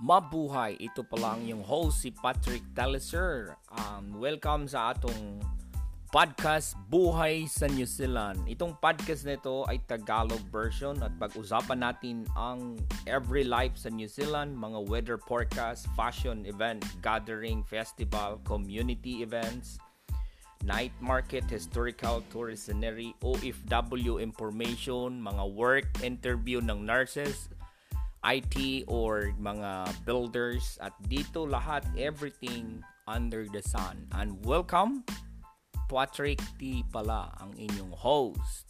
Mabuhay! Ito pa lang yung host si Patrick Taliser. Um, welcome sa atong podcast Buhay sa New Zealand. Itong podcast na ito ay Tagalog version at pag-usapan natin ang every life sa New Zealand, mga weather forecast, fashion event, gathering, festival, community events, night market, historical, tourist scenery, OFW information, mga work interview ng nurses, IT or mga builders at dito lahat everything under the sun. And welcome Patrick T pala ang inyong host.